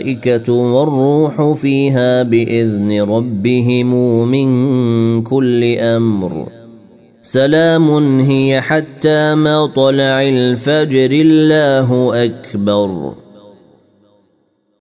الملائكة والروح فيها بإذن ربهم من كل أمر. سلام هي حتى ما طلع الفجر الله أكبر.